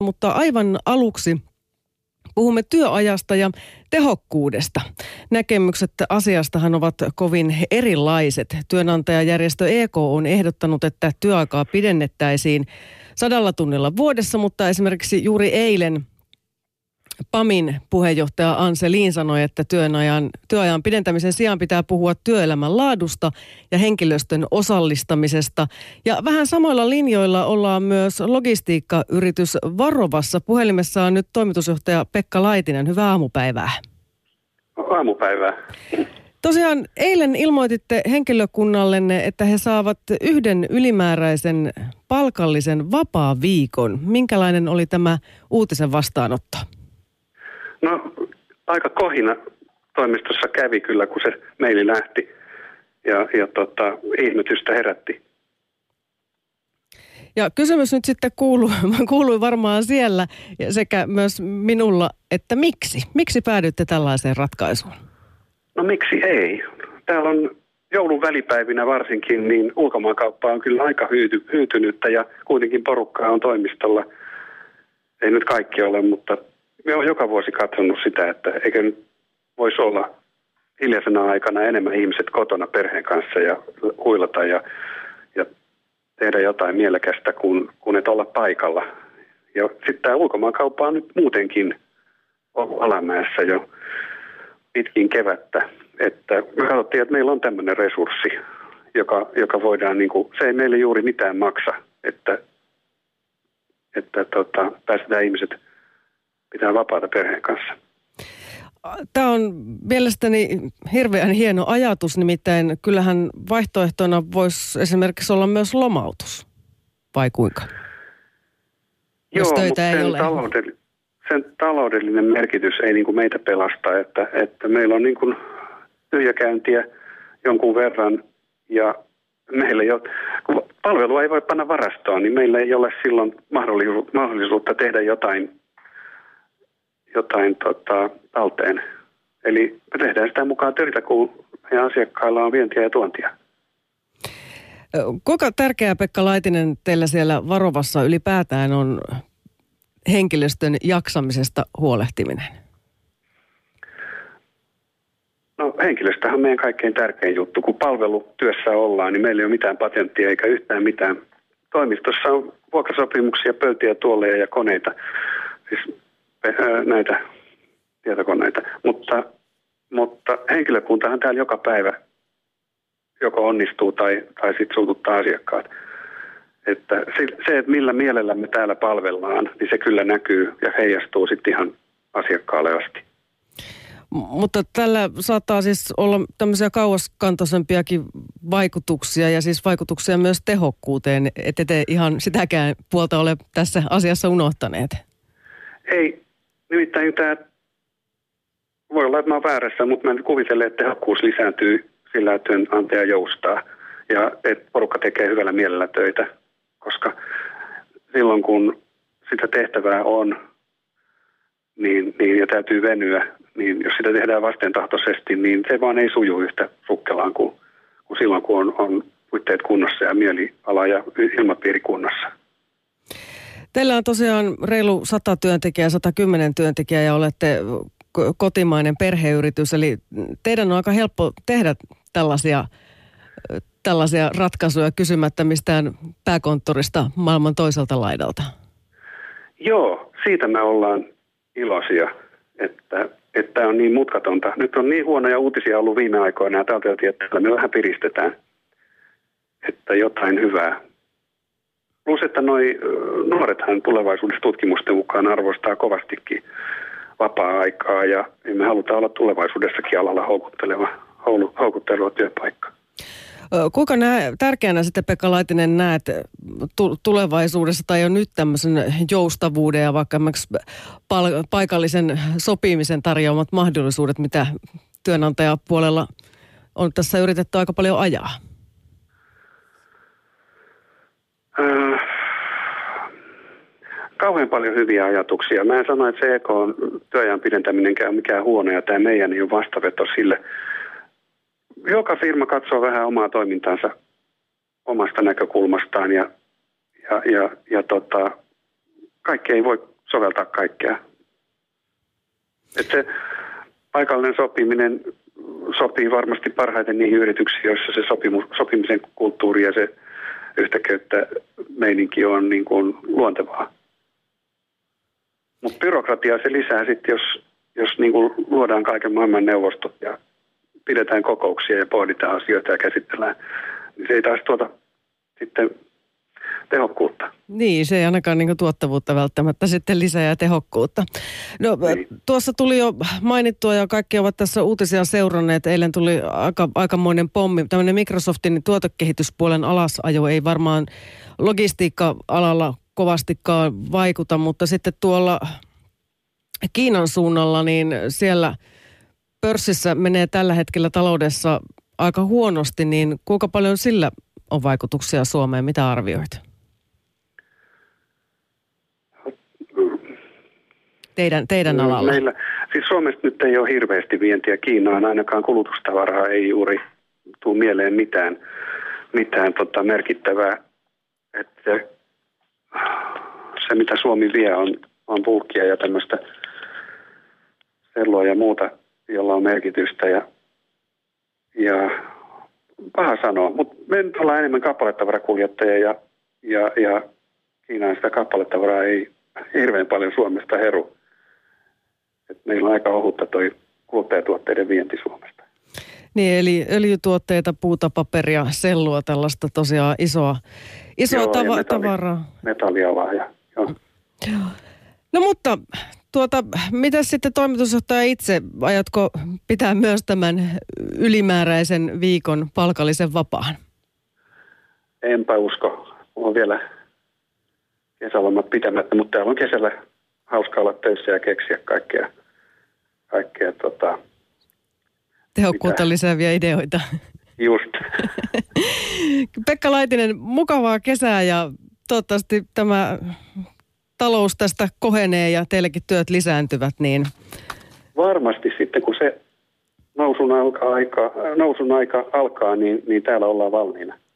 mutta aivan aluksi puhumme työajasta ja tehokkuudesta. Näkemykset asiastahan ovat kovin erilaiset. Työnantajajärjestö EK on ehdottanut, että työaikaa pidennettäisiin sadalla tunnilla vuodessa, mutta esimerkiksi juuri eilen PAMin puheenjohtaja Anse Liin sanoi, että työajan, työajan pidentämisen sijaan pitää puhua työelämän laadusta ja henkilöstön osallistamisesta. Ja vähän samoilla linjoilla ollaan myös logistiikkayritys Varovassa. Puhelimessa on nyt toimitusjohtaja Pekka Laitinen. Hyvää aamupäivää. Aamupäivää. Tosiaan eilen ilmoititte henkilökunnallenne, että he saavat yhden ylimääräisen palkallisen vapaa-viikon. Minkälainen oli tämä uutisen vastaanotto? No aika kohina toimistossa kävi kyllä, kun se meili lähti ja, ja tota, ihmetystä herätti. Ja kysymys nyt sitten kuuluu, kuului varmaan siellä sekä myös minulla, että miksi? Miksi päädytte tällaiseen ratkaisuun? No miksi ei? Täällä on joulun välipäivinä varsinkin, niin ulkomaankauppa on kyllä aika hyyty, hyytynyttä ja kuitenkin porukkaa on toimistolla. Ei nyt kaikki ole, mutta me on joka vuosi katsonut sitä, että eikö nyt voisi olla hiljaisena aikana enemmän ihmiset kotona perheen kanssa ja huilata ja, ja tehdä jotain mielekästä kuin, kuin et olla paikalla. Ja sitten tämä ulkomaankauppa on nyt muutenkin ollut alamäessä jo pitkin kevättä. Että me katsottiin, että meillä on tämmöinen resurssi, joka, joka voidaan, niin kuin, se ei meille juuri mitään maksa, että, että tota, päästetään ihmiset – pitää vapaata perheen kanssa. Tämä on mielestäni hirveän hieno ajatus, nimittäin kyllähän vaihtoehtona voisi esimerkiksi olla myös lomautus, vai kuinka? Joo, Jos töitä ei sen, ole. Taloudell- sen taloudellinen merkitys ei niin kuin meitä pelasta, että, että meillä on niin kuin tyhjäkäyntiä jonkun verran ja meillä ei ole, kun palvelua ei voi panna varastoon, niin meillä ei ole silloin mahdollisuutta tehdä jotain jotain tota, talteen. Eli me tehdään sitä mukaan töitä, kun meidän asiakkailla on vientiä ja tuontia. Kuinka tärkeää, Pekka Laitinen, teillä siellä varovassa ylipäätään on henkilöstön jaksamisesta huolehtiminen? No henkilöstöhän on meidän kaikkein tärkein juttu. Kun palvelutyössä ollaan, niin meillä ei ole mitään patenttia eikä yhtään mitään. Toimistossa on vuokrasopimuksia, pöytiä, tuoleja ja koneita. Siis näitä tietokoneita. Mutta, mutta henkilökuntahan täällä joka päivä joko onnistuu tai, tai sitten suututtaa asiakkaat. Että se, että millä mielellä me täällä palvellaan, niin se kyllä näkyy ja heijastuu sitten ihan asiakkaalle asti. Mutta tällä saattaa siis olla tämmöisiä kauaskantoisempiakin vaikutuksia ja siis vaikutuksia myös tehokkuuteen, ette te ihan sitäkään puolta ole tässä asiassa unohtaneet. Ei, Nimittäin tämä, voi olla, että mä väärässä, mutta mä kuvittelen, että tehokkuus lisääntyy sillä, että työnantaja joustaa ja että porukka tekee hyvällä mielellä töitä, koska silloin kun sitä tehtävää on niin, niin, ja täytyy venyä, niin jos sitä tehdään vastentahtoisesti, niin se vaan ei suju yhtä sukkelaan kuin, kuin silloin, kun on, on puitteet kunnossa ja mieliala ja ilmapiiri kunnossa. Teillä on tosiaan reilu 100 työntekijää, 110 työntekijää ja olette kotimainen perheyritys. Eli teidän on aika helppo tehdä tällaisia, tällaisia ratkaisuja kysymättä mistään pääkonttorista maailman toiselta laidalta. Joo, siitä me ollaan iloisia, että, että on niin mutkatonta. Nyt on niin huonoja uutisia ollut viime aikoina ja tältä että me vähän piristetään, että jotain hyvää Plus, että noi nuorethan tulevaisuudessa tutkimusten mukaan arvostaa kovastikin vapaa-aikaa ja me halutaan olla tulevaisuudessakin alalla houkutteleva, houkutteleva työpaikka. Kuinka nää, tärkeänä sitten Pekka Laitinen näet tulevaisuudessa tai jo nyt tämmöisen joustavuuden ja vaikka pal- paikallisen sopimisen tarjoamat mahdollisuudet, mitä työnantajapuolella on tässä yritetty aika paljon ajaa? Kauhean paljon hyviä ajatuksia. Mä en sano, että se EK on työajan pidentäminenkään on mikään huono ja tämä meidän ei ole vastaveto sille. Joka firma katsoo vähän omaa toimintaansa omasta näkökulmastaan ja, ja, ja, ja tota, kaikki ei voi soveltaa kaikkea. Että se paikallinen sopiminen sopii varmasti parhaiten niihin yrityksiin, joissa se sopimus, sopimisen kulttuuri ja se yhtäköyttä meininki on niin kuin luontevaa. Mutta byrokratiaa se lisää sitten, jos, jos niin kuin luodaan kaiken maailman neuvostot ja pidetään kokouksia ja pohditaan asioita ja käsitellään, niin se ei taas tuota sitten tehokkuutta. Niin, se ei ainakaan niin tuottavuutta välttämättä sitten lisää ja tehokkuutta. No, niin. Tuossa tuli jo mainittua ja kaikki ovat tässä uutisia seuranneet. Eilen tuli aika, aikamoinen pommi. Tämmöinen Microsoftin tuotekehityspuolen alasajo ei varmaan logistiikka-alalla kovastikaan vaikuta, mutta sitten tuolla Kiinan suunnalla, niin siellä pörssissä menee tällä hetkellä taloudessa aika huonosti, niin kuinka paljon sillä on vaikutuksia Suomeen? Mitä arvioit? Teidän, teidän alalla? Meillä, siis Suomesta nyt ei ole hirveästi vientiä Kiinaan, ainakaan kulutustavaraa ei juuri tule mieleen mitään, mitään tota merkittävää. Että se, mitä Suomi vie, on, on bulkkia ja tämmöistä selloa ja muuta, jolla on merkitystä. Ja, ja paha sanoa, mutta me nyt ollaan enemmän kappaletavarakuljettajia ja, ja, ja Kiinaan sitä kappaletavaraa ei hirveän paljon Suomesta heru. Et meillä on aika ohutta toi kuluttajatuotteiden vienti Suomesta. Niin, eli öljytuotteita, puuta, paperia, sellua, tällaista tosiaan isoa, isoa joo, tava- metalli, tavaraa. Metallialaa ja joo. No mutta tuota, mitä sitten toimitusjohtaja itse, ajatko pitää myös tämän ylimääräisen viikon palkallisen vapaan? Enpä usko. on vielä kesälomat pitämättä, mutta täällä on kesällä hauska olla töissä ja keksiä kaikkea, kaikkea tota, Tehokkuutta mitä? lisääviä ideoita. Just. Pekka Laitinen, mukavaa kesää ja toivottavasti tämä talous tästä kohenee ja teillekin työt lisääntyvät, niin... Varmasti sitten, kun se nousun, alkaa aika, nousun aika alkaa, niin, niin täällä ollaan valmiina.